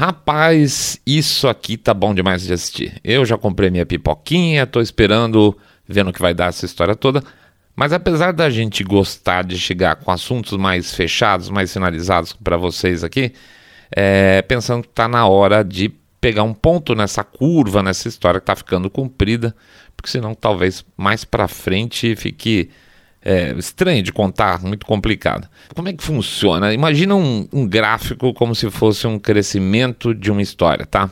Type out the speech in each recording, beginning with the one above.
Rapaz, isso aqui tá bom demais de assistir. Eu já comprei minha pipoquinha, tô esperando, vendo o que vai dar essa história toda. Mas apesar da gente gostar de chegar com assuntos mais fechados, mais finalizados para vocês aqui, é, pensando que tá na hora de pegar um ponto nessa curva, nessa história que tá ficando comprida, porque senão talvez mais para frente fique é, estranho de contar, muito complicado. Como é que funciona? Imagina um, um, gráfico como se fosse um crescimento de uma história, tá?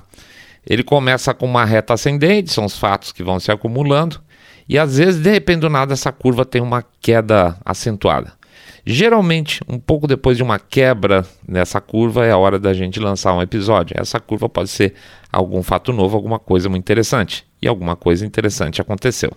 Ele começa com uma reta ascendente, são os fatos que vão se acumulando, e às vezes, de repente do nada, essa curva tem uma queda acentuada. Geralmente, um pouco depois de uma quebra nessa curva, é a hora da gente lançar um episódio. Essa curva pode ser algum fato novo, alguma coisa muito interessante. E alguma coisa interessante aconteceu.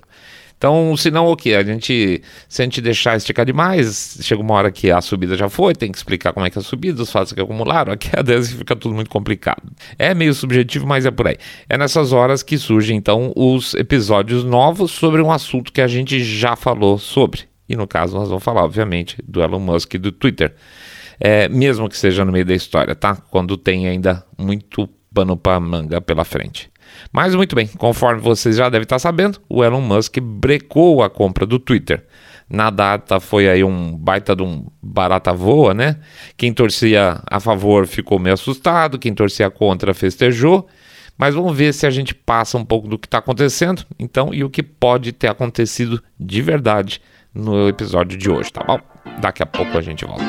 Então, se não, o que? A gente, se a gente deixar esticar demais, chega uma hora que a subida já foi, tem que explicar como é que é a subida, os fatos que acumularam, a queda, fica tudo muito complicado. É meio subjetivo, mas é por aí. É nessas horas que surgem, então, os episódios novos sobre um assunto que a gente já falou sobre. E no caso, nós vamos falar, obviamente, do Elon Musk e do Twitter. É, mesmo que seja no meio da história, tá? Quando tem ainda muito pano para manga pela frente. Mas muito bem, conforme vocês já devem estar sabendo, o Elon Musk brecou a compra do Twitter. Na data foi aí um baita de um barata voa, né? Quem torcia a favor ficou meio assustado, quem torcia contra festejou. Mas vamos ver se a gente passa um pouco do que está acontecendo, então, e o que pode ter acontecido de verdade no episódio de hoje, tá bom? Daqui a pouco a gente volta.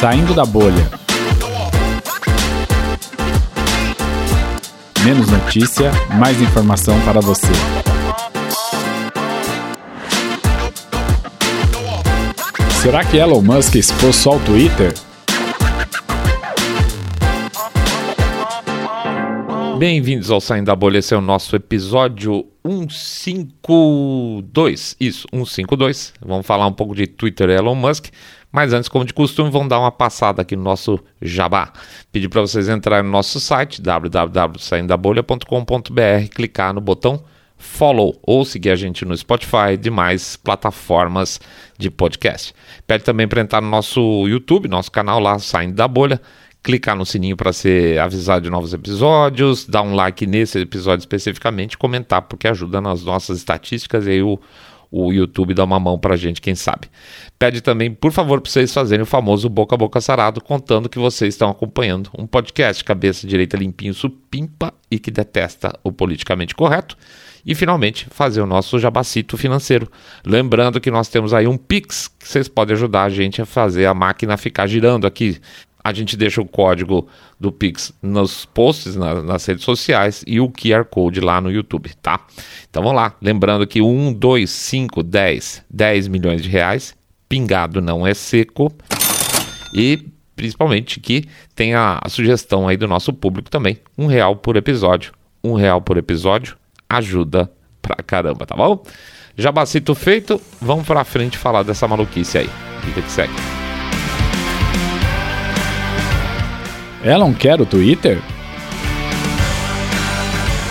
Saindo da bolha. Menos notícia, mais informação para você. Será que Elon Musk expôs só o Twitter? Bem-vindos ao Saindo da Bolha, esse é o nosso episódio 152. Isso, 152. Vamos falar um pouco de Twitter e Elon Musk. Mas antes, como de costume, vamos dar uma passada aqui no nosso jabá. Pedir para vocês entrarem no nosso site www.saindabolha.com.br, clicar no botão follow ou seguir a gente no Spotify e demais plataformas de podcast. Pede também para entrar no nosso YouTube, nosso canal lá, Saindo da Bolha, clicar no sininho para ser avisado de novos episódios, dar um like nesse episódio especificamente, comentar porque ajuda nas nossas estatísticas e aí o o YouTube dá uma mão pra gente, quem sabe. Pede também, por favor, para vocês fazerem o famoso boca a boca sarado, contando que vocês estão acompanhando um podcast cabeça direita limpinho, supimpa e que detesta o politicamente correto. E finalmente, fazer o nosso jabacito financeiro. Lembrando que nós temos aí um Pix que vocês podem ajudar a gente a fazer a máquina ficar girando aqui a gente deixa o código do Pix nos posts na, nas redes sociais e o QR Code lá no YouTube, tá? Então vamos lá, lembrando que 1, 2, 5, 10, 10 milhões de reais, pingado não é seco e principalmente que tem a, a sugestão aí do nosso público também, um real por episódio, um real por episódio ajuda pra caramba, tá bom? Jabacito feito, vamos pra frente falar dessa maluquice aí. Vida que segue. Elon quer o Twitter?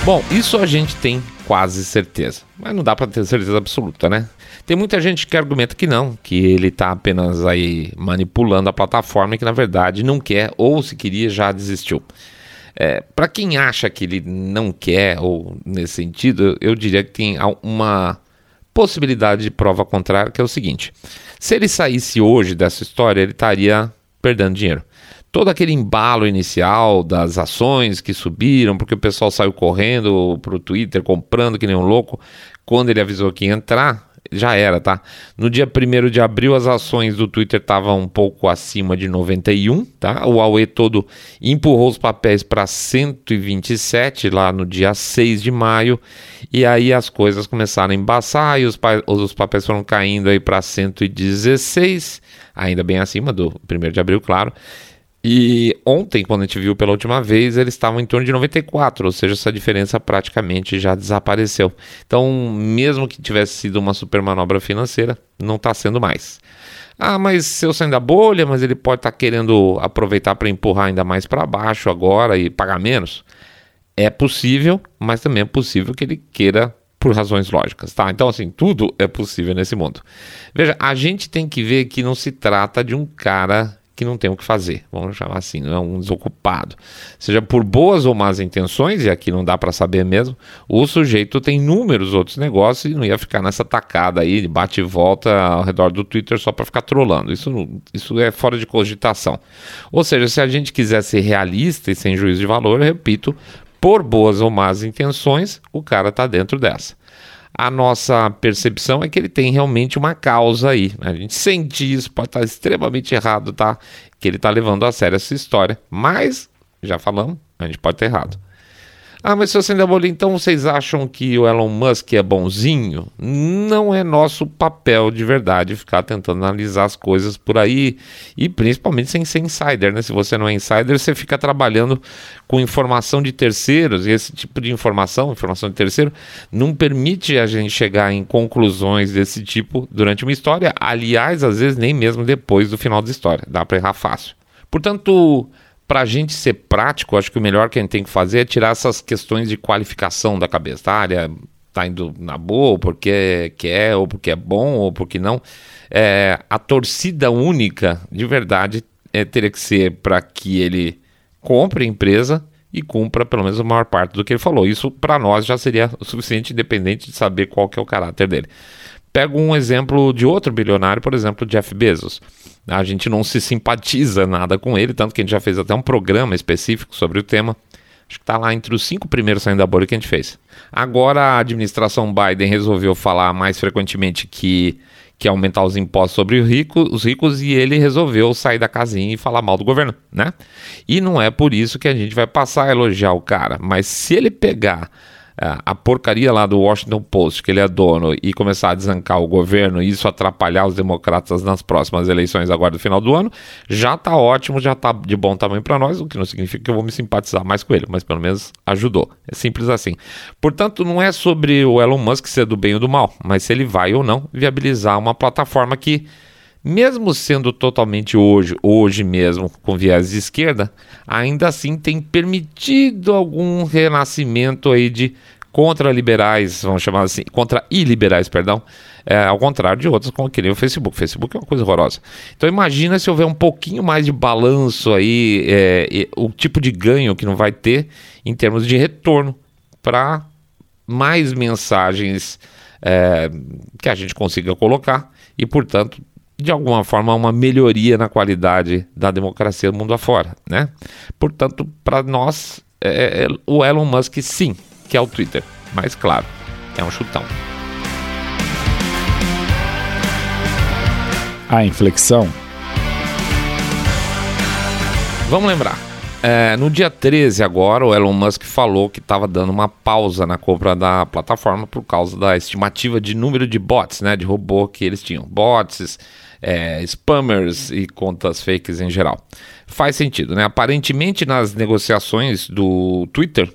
Bom, isso a gente tem quase certeza, mas não dá para ter certeza absoluta, né? Tem muita gente que argumenta que não, que ele está apenas aí manipulando a plataforma e que na verdade não quer ou se queria já desistiu. É, para quem acha que ele não quer ou nesse sentido, eu diria que tem uma possibilidade de prova contrária, que é o seguinte: se ele saísse hoje dessa história, ele estaria perdendo dinheiro todo aquele embalo inicial das ações que subiram, porque o pessoal saiu correndo para o Twitter, comprando que nem um louco, quando ele avisou que ia entrar, já era, tá? No dia 1 de abril, as ações do Twitter estavam um pouco acima de 91, tá? O Huawei todo empurrou os papéis para 127 lá no dia 6 de maio, e aí as coisas começaram a embaçar e os, os papéis foram caindo aí para 116, ainda bem acima do 1 de abril, claro. E ontem, quando a gente viu pela última vez, eles estavam em torno de 94, ou seja, essa diferença praticamente já desapareceu. Então, mesmo que tivesse sido uma super manobra financeira, não está sendo mais. Ah, mas se eu sair da bolha, mas ele pode estar tá querendo aproveitar para empurrar ainda mais para baixo agora e pagar menos. É possível, mas também é possível que ele queira por razões lógicas, tá? Então, assim, tudo é possível nesse mundo. Veja, a gente tem que ver que não se trata de um cara que não tem o que fazer, vamos chamar assim, não é um desocupado. Seja por boas ou más intenções, e aqui não dá para saber mesmo, o sujeito tem inúmeros outros negócios e não ia ficar nessa tacada aí, bate e volta ao redor do Twitter só para ficar trolando. Isso, isso é fora de cogitação. Ou seja, se a gente quiser ser realista e sem juízo de valor, repito, por boas ou más intenções, o cara está dentro dessa a nossa percepção é que ele tem realmente uma causa aí. Né? A gente sente isso, pode estar extremamente errado, tá? Que ele está levando a sério essa história. Mas, já falamos, a gente pode estar errado. Ah, mas seu Sandra então vocês acham que o Elon Musk é bonzinho? Não é nosso papel de verdade ficar tentando analisar as coisas por aí e principalmente sem ser insider, né? Se você não é insider, você fica trabalhando com informação de terceiros e esse tipo de informação, informação de terceiro, não permite a gente chegar em conclusões desse tipo durante uma história. Aliás, às vezes nem mesmo depois do final da história. Dá para errar fácil. Portanto, para a gente ser prático, acho que o melhor que a gente tem que fazer é tirar essas questões de qualificação da cabeça. Tá? A área está indo na boa, ou porque quer, ou porque é bom, ou porque não. É, a torcida única, de verdade, é, teria que ser para que ele compre a empresa e cumpra pelo menos a maior parte do que ele falou. Isso para nós já seria o suficiente, independente de saber qual que é o caráter dele. Pego um exemplo de outro bilionário, por exemplo, Jeff Bezos. A gente não se simpatiza nada com ele, tanto que a gente já fez até um programa específico sobre o tema. Acho que está lá entre os cinco primeiros saindo da bolha que a gente fez. Agora a administração Biden resolveu falar mais frequentemente que que aumentar os impostos sobre os ricos, os ricos e ele resolveu sair da casinha e falar mal do governo, né? E não é por isso que a gente vai passar a elogiar o cara, mas se ele pegar a porcaria lá do Washington Post, que ele é dono, e começar a desancar o governo e isso atrapalhar os democratas nas próximas eleições agora do final do ano, já tá ótimo, já tá de bom tamanho para nós, o que não significa que eu vou me simpatizar mais com ele, mas pelo menos ajudou. É simples assim. Portanto, não é sobre o Elon Musk ser do bem ou do mal, mas se ele vai ou não viabilizar uma plataforma que mesmo sendo totalmente hoje, hoje mesmo, com viés de esquerda, ainda assim tem permitido algum renascimento aí de contra-liberais, vamos chamar assim, contra-iliberais, perdão, é, ao contrário de outros, como que nem o Facebook. O Facebook é uma coisa horrorosa. Então imagina se houver um pouquinho mais de balanço aí, é, o tipo de ganho que não vai ter em termos de retorno para mais mensagens é, que a gente consiga colocar e, portanto, de alguma forma, uma melhoria na qualidade da democracia do mundo afora, né? Portanto, para nós, é, é, o Elon Musk sim, que é o Twitter, mas claro, é um chutão. A inflexão. Vamos lembrar. É, no dia 13 agora, o Elon Musk falou que estava dando uma pausa na compra da plataforma por causa da estimativa de número de bots, né, de robô que eles tinham. Bots, é, spammers e contas fakes em geral. Faz sentido, né? Aparentemente, nas negociações do Twitter,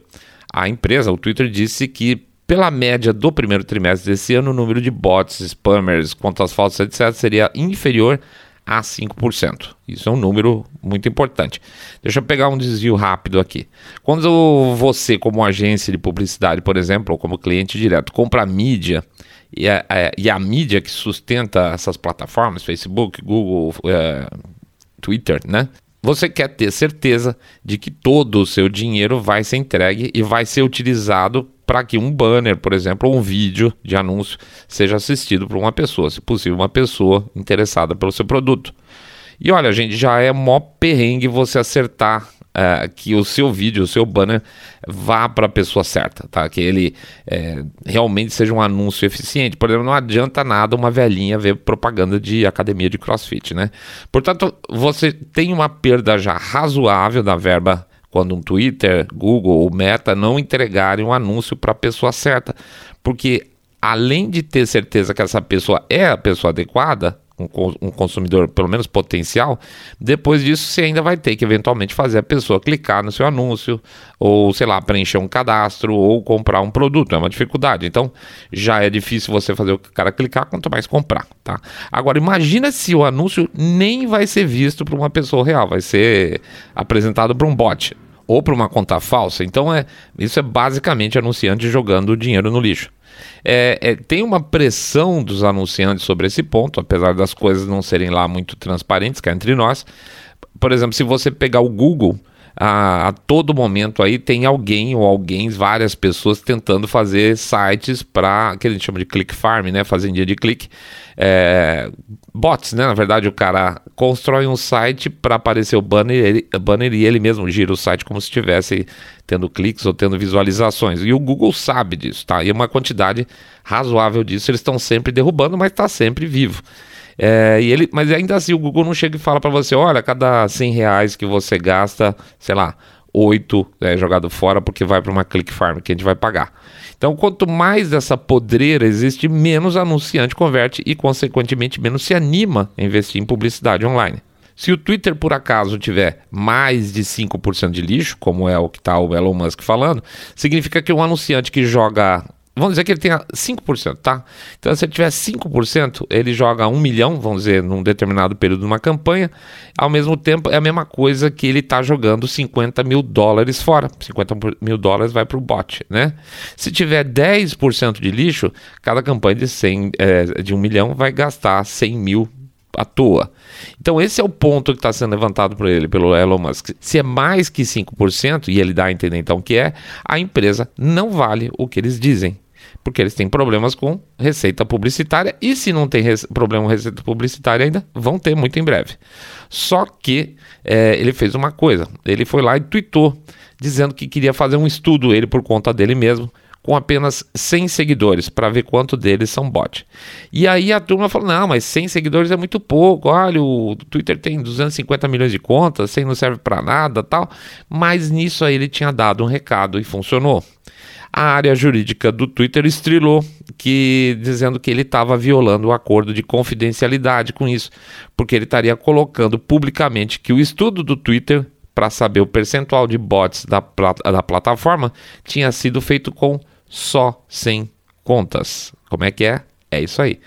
a empresa, o Twitter, disse que pela média do primeiro trimestre desse ano, o número de bots, spammers, contas falsas, etc., seria inferior a 5%. Isso é um número muito importante. Deixa eu pegar um desvio rápido aqui. Quando você, como agência de publicidade, por exemplo, ou como cliente direto, compra mídia e a, a, e a mídia que sustenta essas plataformas, Facebook, Google, é, Twitter, né? Você quer ter certeza de que todo o seu dinheiro vai ser entregue e vai ser utilizado para que um banner, por exemplo, ou um vídeo de anúncio seja assistido por uma pessoa, se possível, uma pessoa interessada pelo seu produto. E olha, gente, já é mó perrengue você acertar uh, que o seu vídeo, o seu banner vá para a pessoa certa, tá? Que ele é, realmente seja um anúncio eficiente. Por exemplo, não adianta nada uma velhinha ver propaganda de academia de crossfit, né? Portanto, você tem uma perda já razoável da verba quando um Twitter, Google ou Meta não entregarem um anúncio para a pessoa certa. Porque além de ter certeza que essa pessoa é a pessoa adequada, um, um, consumidor, pelo menos potencial, depois disso você ainda vai ter que eventualmente fazer a pessoa clicar no seu anúncio, ou sei lá, preencher um cadastro, ou comprar um produto. É uma dificuldade. Então já é difícil você fazer o cara clicar, quanto mais comprar. Tá? Agora, imagina se o anúncio nem vai ser visto por uma pessoa real, vai ser apresentado por um bot ou para uma conta falsa. Então é isso é basicamente anunciante jogando dinheiro no lixo. É, é, tem uma pressão dos anunciantes sobre esse ponto, apesar das coisas não serem lá muito transparentes cá entre nós. por exemplo, se você pegar o Google, a, a, todo momento aí tem alguém ou alguém, várias pessoas tentando fazer sites para que a gente chama de click farm, né? Fazendinha de clique. É, bots, né? Na verdade, o cara constrói um site para aparecer o banner, ele, banner e ele mesmo gira o site como se estivesse tendo cliques ou tendo visualizações. E o Google sabe disso, tá? E uma quantidade razoável disso eles estão sempre derrubando, mas está sempre vivo. É, e ele, mas ainda assim o Google não chega e fala para você, olha, cada 100 reais que você gasta, sei lá, 8 é jogado fora porque vai para uma click farm que a gente vai pagar. Então, quanto mais dessa podreira existe, menos anunciante converte e, consequentemente, menos se anima a investir em publicidade online. Se o Twitter, por acaso, tiver mais de 5% de lixo, como é o que está o Elon Musk falando, significa que um anunciante que joga Vamos dizer que ele tenha 5%, tá? Então, se ele tiver 5%, ele joga 1 milhão, vamos dizer, num determinado período de uma campanha. Ao mesmo tempo, é a mesma coisa que ele está jogando 50 mil dólares fora. 50 mil dólares vai para o bot, né? Se tiver 10% de lixo, cada campanha de, 100, é, de 1 milhão vai gastar 100 mil à toa. Então esse é o ponto que está sendo levantado por ele, pelo Elon Musk. Se é mais que 5%, e ele dá a entender então que é, a empresa não vale o que eles dizem porque eles têm problemas com receita publicitária e se não tem problema com receita publicitária ainda, vão ter muito em breve. Só que é, ele fez uma coisa, ele foi lá e tweetou dizendo que queria fazer um estudo, ele por conta dele mesmo, com apenas 100 seguidores, para ver quanto deles são bot. E aí a turma falou: não, mas 100 seguidores é muito pouco. Olha, o Twitter tem 250 milhões de contas, 100 não serve para nada tal. Mas nisso aí ele tinha dado um recado e funcionou a área jurídica do Twitter estrilou que dizendo que ele estava violando o acordo de confidencialidade com isso, porque ele estaria colocando publicamente que o estudo do Twitter para saber o percentual de bots da, da plataforma tinha sido feito com só 100 contas. Como é que é? É isso aí.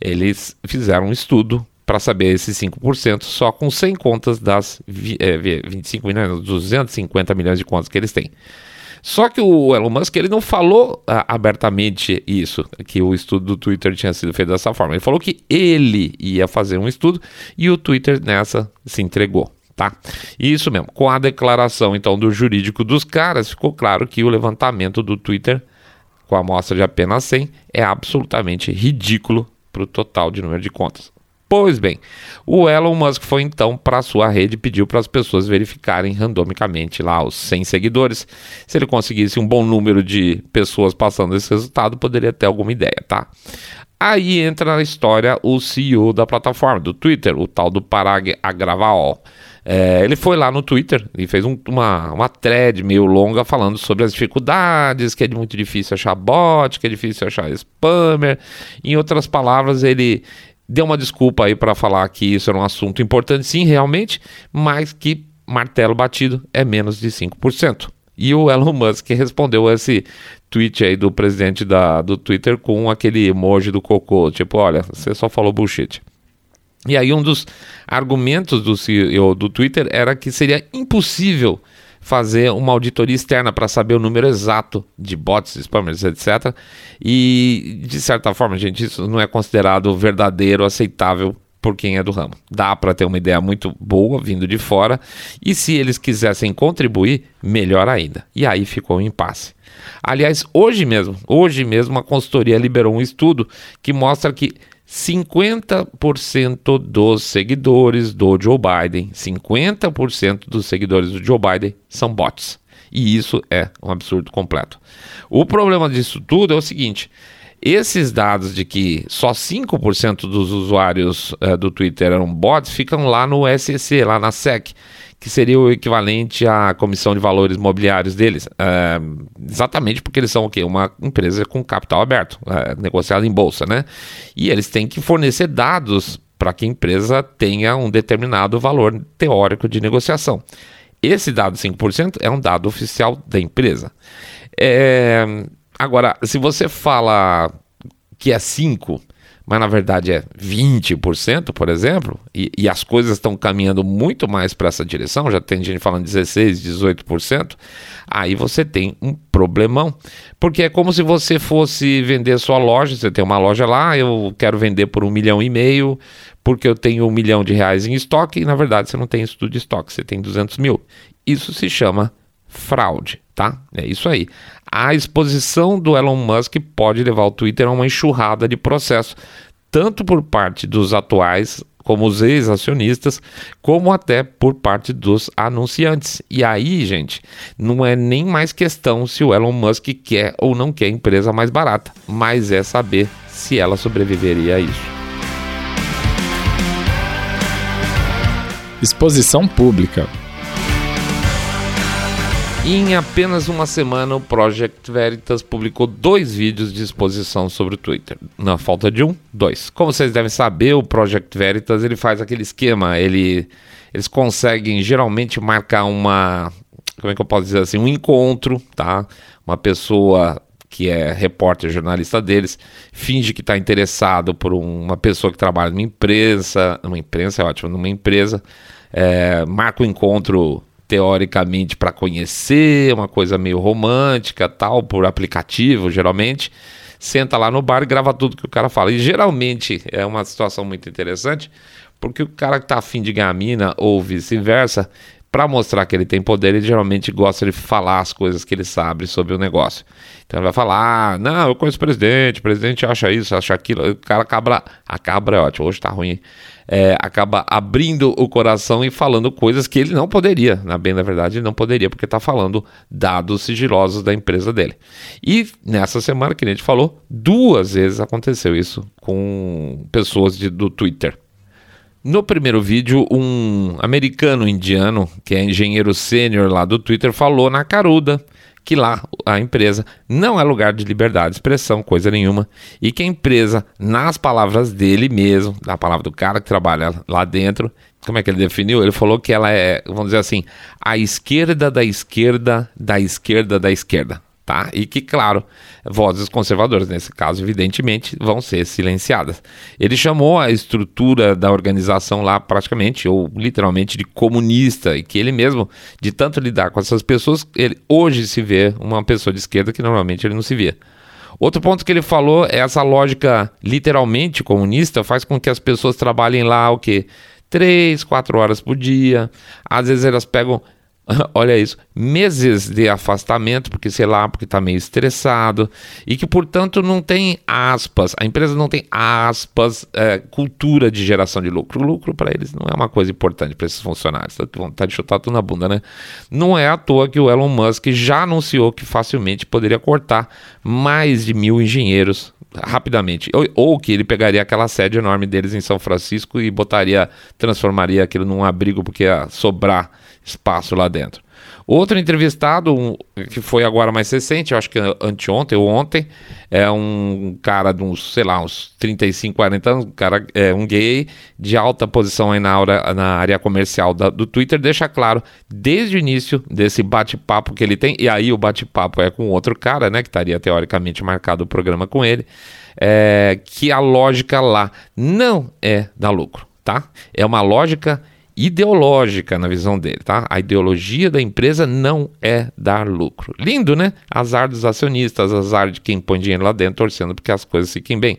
Eles fizeram um estudo para saber esses 5% só com 100 contas das é, 25 milhões, 250 milhões de contas que eles têm. Só que o Elon Musk ele não falou ah, abertamente isso, que o estudo do Twitter tinha sido feito dessa forma. Ele falou que ele ia fazer um estudo e o Twitter nessa se entregou. Tá? Isso mesmo. Com a declaração então do jurídico dos caras, ficou claro que o levantamento do Twitter com a amostra de apenas 100 é absolutamente ridículo para o total de número de contas. Pois bem, o Elon Musk foi então para a sua rede e pediu para as pessoas verificarem randomicamente lá os 100 seguidores. Se ele conseguisse um bom número de pessoas passando esse resultado, poderia ter alguma ideia, tá? Aí entra na história o CEO da plataforma, do Twitter, o tal do Parag Agraval. É, ele foi lá no Twitter e fez um, uma, uma thread meio longa falando sobre as dificuldades, que é muito difícil achar bot, que é difícil achar spammer. Em outras palavras, ele deu uma desculpa aí para falar que isso era um assunto importante, sim, realmente, mas que martelo batido é menos de 5%. E o Elon Musk respondeu esse tweet aí do presidente da, do Twitter com aquele emoji do cocô, tipo, olha, você só falou bullshit. E aí um dos argumentos do CEO do Twitter era que seria impossível fazer uma auditoria externa para saber o número exato de bots, spammers, etc. E, de certa forma, gente, isso não é considerado verdadeiro, aceitável por quem é do ramo. Dá para ter uma ideia muito boa vindo de fora, e se eles quisessem contribuir, melhor ainda. E aí ficou um impasse. Aliás, hoje mesmo, hoje mesmo a consultoria liberou um estudo que mostra que 50% dos seguidores do Joe Biden, 50% dos seguidores do Joe Biden são bots. E isso é um absurdo completo. O problema disso tudo é o seguinte: esses dados de que só 5% dos usuários uh, do Twitter eram bots ficam lá no SEC, lá na SEC que seria o equivalente à comissão de valores mobiliários deles, é, exatamente porque eles são o quê? Uma empresa com capital aberto, é, negociada em bolsa, né? E eles têm que fornecer dados para que a empresa tenha um determinado valor teórico de negociação. Esse dado 5% é um dado oficial da empresa. É, agora, se você fala que é 5%, mas na verdade é 20%, por exemplo, e, e as coisas estão caminhando muito mais para essa direção, já tem gente falando 16%, 18%, aí você tem um problemão. Porque é como se você fosse vender sua loja, você tem uma loja lá, eu quero vender por um milhão e meio, porque eu tenho um milhão de reais em estoque, e na verdade você não tem isso tudo de estoque, você tem 200 mil. Isso se chama fraude, tá? É isso aí. A exposição do Elon Musk pode levar o Twitter a uma enxurrada de processo, tanto por parte dos atuais como os ex-acionistas, como até por parte dos anunciantes. E aí, gente, não é nem mais questão se o Elon Musk quer ou não quer empresa mais barata, mas é saber se ela sobreviveria a isso. Exposição pública. Em apenas uma semana, o Project Veritas publicou dois vídeos de exposição sobre o Twitter. Na falta de um, dois. Como vocês devem saber, o Project Veritas ele faz aquele esquema. Ele, eles conseguem geralmente marcar uma, como é que eu posso dizer assim, um encontro, tá? Uma pessoa que é repórter, jornalista deles, finge que está interessado por uma pessoa que trabalha numa imprensa, numa imprensa é ótimo, numa empresa, é, marca o um encontro teoricamente para conhecer, uma coisa meio romântica, tal, por aplicativo, geralmente. Senta lá no bar e grava tudo que o cara fala. E geralmente é uma situação muito interessante, porque o cara que tá afim de ganhar mina ou vice-versa, para mostrar que ele tem poder, ele geralmente gosta de falar as coisas que ele sabe sobre o negócio. Então ele vai falar: ah, não, eu conheço o presidente, o presidente acha isso, acha aquilo. O cara acaba. A cabra é ótimo, hoje tá ruim é, acaba abrindo o coração e falando coisas que ele não poderia, na bem da verdade, ele não poderia, porque está falando dados sigilosos da empresa dele. E nessa semana, que a gente falou, duas vezes aconteceu isso com pessoas de, do Twitter. No primeiro vídeo, um americano indiano, que é engenheiro sênior lá do Twitter, falou na caruda que lá a empresa não é lugar de liberdade de expressão, coisa nenhuma, e que a empresa, nas palavras dele mesmo, da palavra do cara que trabalha lá dentro, como é que ele definiu? Ele falou que ela é, vamos dizer assim, a esquerda da esquerda da esquerda da esquerda tá? E que, claro, vozes conservadoras, nesse caso, evidentemente, vão ser silenciadas. Ele chamou a estrutura da organização lá praticamente, ou literalmente, de comunista, e que ele mesmo, de tanto lidar com essas pessoas, ele hoje se vê uma pessoa de esquerda que normalmente ele não se via. Outro ponto que ele falou é essa lógica literalmente comunista faz com que as pessoas trabalhem lá o quê? Três, quatro horas por dia. Às vezes elas pegam olha isso, meses de afastamento, porque sei lá, porque está meio estressado, e que, portanto, não tem aspas, a empresa não tem aspas, é, cultura de geração de lucro. Lucro para eles não é uma coisa importante para esses funcionários, tá vontade de chutar tudo na bunda, né? Não é à toa que o Elon Musk já anunciou que facilmente poderia cortar mais de mil engenheiros rapidamente. Ou, ou, que ele pegaria aquela sede enorme deles em São Francisco e botaria, transformaria aquilo num abrigo, porque ia sobrar espaço lá dentro. Outro entrevistado, um, que foi agora mais recente, acho que anteontem ou ontem, é um cara de uns, sei lá, uns 35, 40 anos, um cara, é um gay de alta posição aí na, na área comercial da, do Twitter, deixa claro, desde o início desse bate-papo que ele tem, e aí o bate-papo é com outro cara, né, que estaria teoricamente marcado o programa com ele, é, que a lógica lá não é dar lucro, tá? É uma lógica ideológica na visão dele, tá? A ideologia da empresa não é dar lucro. Lindo, né? Azar dos acionistas, azar de quem põe dinheiro lá dentro torcendo porque as coisas fiquem bem.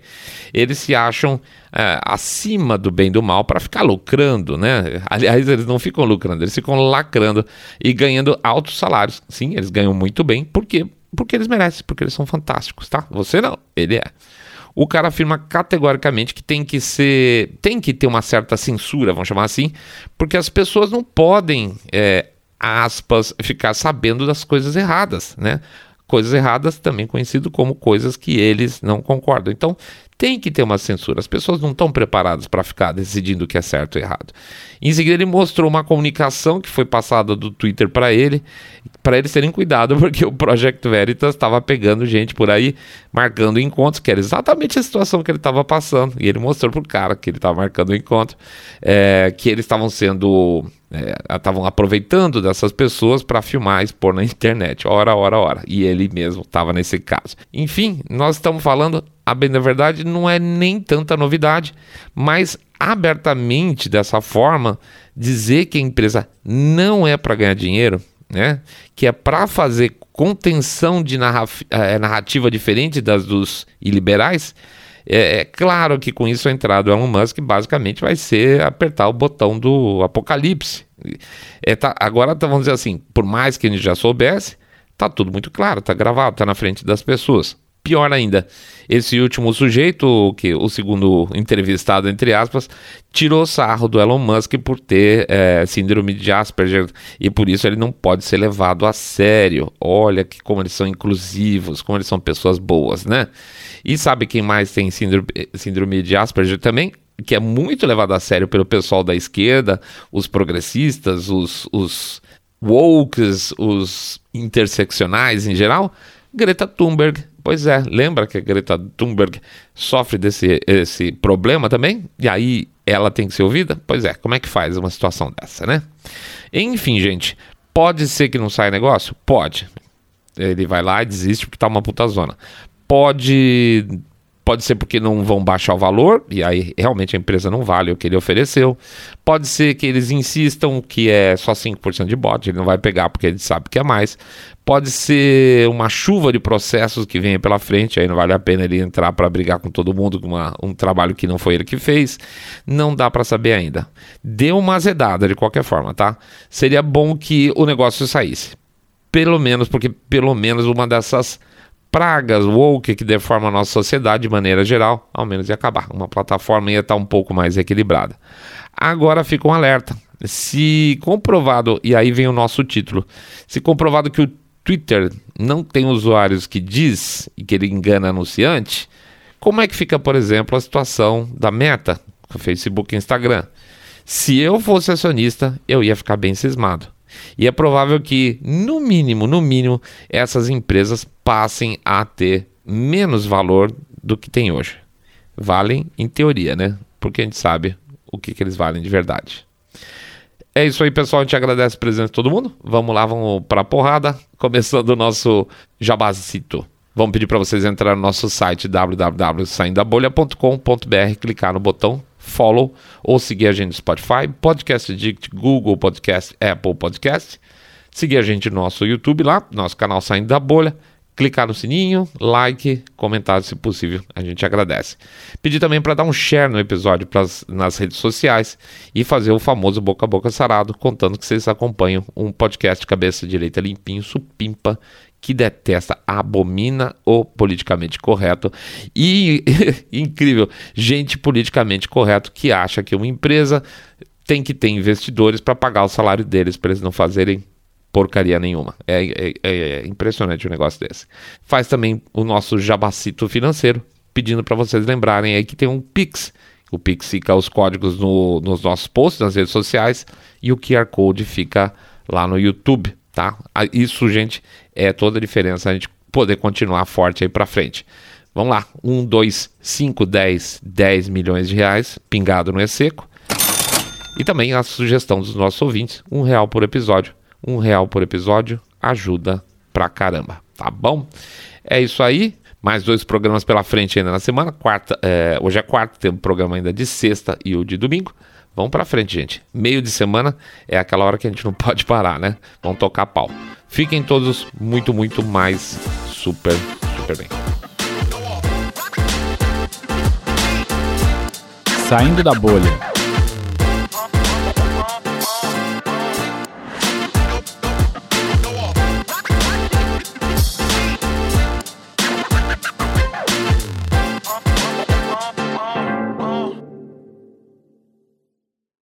Eles se acham é, acima do bem e do mal para ficar lucrando, né? Aliás, eles não ficam lucrando, eles ficam lacrando e ganhando altos salários. Sim, eles ganham muito bem, por quê? Porque eles merecem, porque eles são fantásticos, tá? Você não, ele é o cara afirma categoricamente que tem que ser, tem que ter uma certa censura, vamos chamar assim, porque as pessoas não podem, é, aspas, ficar sabendo das coisas erradas, né? Coisas erradas também conhecido como coisas que eles não concordam. Então, tem que ter uma censura. As pessoas não estão preparadas para ficar decidindo o que é certo ou errado. Em seguida, ele mostrou uma comunicação que foi passada do Twitter para ele, para eles terem cuidado, porque o Project Veritas estava pegando gente por aí, marcando encontros, que era exatamente a situação que ele estava passando. E ele mostrou para o cara que ele estava marcando o encontro, é, que eles estavam sendo estavam é, aproveitando dessas pessoas para filmar expor na internet, hora, hora, hora. E ele mesmo estava nesse caso. Enfim, nós estamos falando a bem da verdade, não é nem tanta novidade, mas abertamente dessa forma, dizer que a empresa não é para ganhar dinheiro, né? que é para fazer contenção de eh, narrativa diferente das dos iliberais, é, é, claro que com isso a entrada do Elon Musk basicamente vai ser apertar o botão do apocalipse. É, tá, agora tá, vamos dizer assim, por mais que a gente já soubesse, tá tudo muito claro, tá gravado, tá na frente das pessoas. Pior ainda, esse último sujeito, que o segundo entrevistado, entre aspas, tirou sarro do Elon Musk por ter é, síndrome de Asperger e por isso ele não pode ser levado a sério. Olha que como eles são inclusivos, como eles são pessoas boas, né? E sabe quem mais tem síndrome, síndrome de Asperger também? Que é muito levado a sério pelo pessoal da esquerda, os progressistas, os, os wokes, os interseccionais em geral. Greta Thunberg Pois é, lembra que a Greta Thunberg sofre desse esse problema também? E aí ela tem que ser ouvida? Pois é, como é que faz uma situação dessa, né? Enfim, gente, pode ser que não saia negócio? Pode. Ele vai lá e desiste porque tá uma puta zona. Pode Pode ser porque não vão baixar o valor, e aí realmente a empresa não vale o que ele ofereceu. Pode ser que eles insistam que é só 5% de bot, ele não vai pegar porque ele sabe que é mais. Pode ser uma chuva de processos que venha pela frente, aí não vale a pena ele entrar para brigar com todo mundo com uma, um trabalho que não foi ele que fez. Não dá para saber ainda. Deu uma azedada de qualquer forma, tá? Seria bom que o negócio saísse. Pelo menos, porque pelo menos uma dessas pragas woke que deformam a nossa sociedade de maneira geral, ao menos ia acabar. Uma plataforma ia estar um pouco mais equilibrada. Agora fica um alerta. Se comprovado, e aí vem o nosso título, se comprovado que o Twitter não tem usuários que diz e que ele engana anunciante, como é que fica, por exemplo, a situação da Meta, Facebook e Instagram? Se eu fosse acionista, eu ia ficar bem cismado. E é provável que, no mínimo, no mínimo, essas empresas passem a ter menos valor do que tem hoje. Valem em teoria, né? Porque a gente sabe o que, que eles valem de verdade. É isso aí, pessoal. A gente agradece a presença de todo mundo. Vamos lá, vamos para a porrada. Começando o nosso jabazito. Vamos pedir para vocês entrar no nosso site www.saindabolha.com.br, clicar no botão follow ou seguir a gente no Spotify, Podcast Addict, Google Podcast, Apple Podcast. Seguir a gente no nosso YouTube lá, nosso canal Saindo da Bolha. Clicar no sininho, like, comentário se possível, a gente agradece. Pedir também para dar um share no episódio pras, nas redes sociais e fazer o famoso boca a boca sarado, contando que vocês acompanham um podcast cabeça direita limpinho, supimpa, que detesta, abomina o politicamente correto e incrível, gente politicamente correto que acha que uma empresa tem que ter investidores para pagar o salário deles para eles não fazerem porcaria nenhuma. É, é, é, é, impressionante um negócio desse. Faz também o nosso jabacito financeiro, pedindo para vocês lembrarem aí que tem um Pix. O Pix fica os códigos no, nos nossos posts, nas redes sociais, e o QR Code fica lá no YouTube tá? Isso, gente, é toda a diferença a gente poder continuar forte aí para frente. Vamos lá, 1, 2, 5, 10, 10 milhões de reais, pingado no E-Seco. E também a sugestão dos nossos ouvintes, um real por episódio. Um real por episódio ajuda pra caramba, tá bom? É isso aí. Mais dois programas pela frente ainda na semana. Quarta, é, hoje é quarta, tem um programa ainda de sexta e o de domingo. Vamos para frente, gente. Meio de semana é aquela hora que a gente não pode parar, né? Vamos tocar pau. Fiquem todos muito, muito mais super, super bem. Saindo da bolha.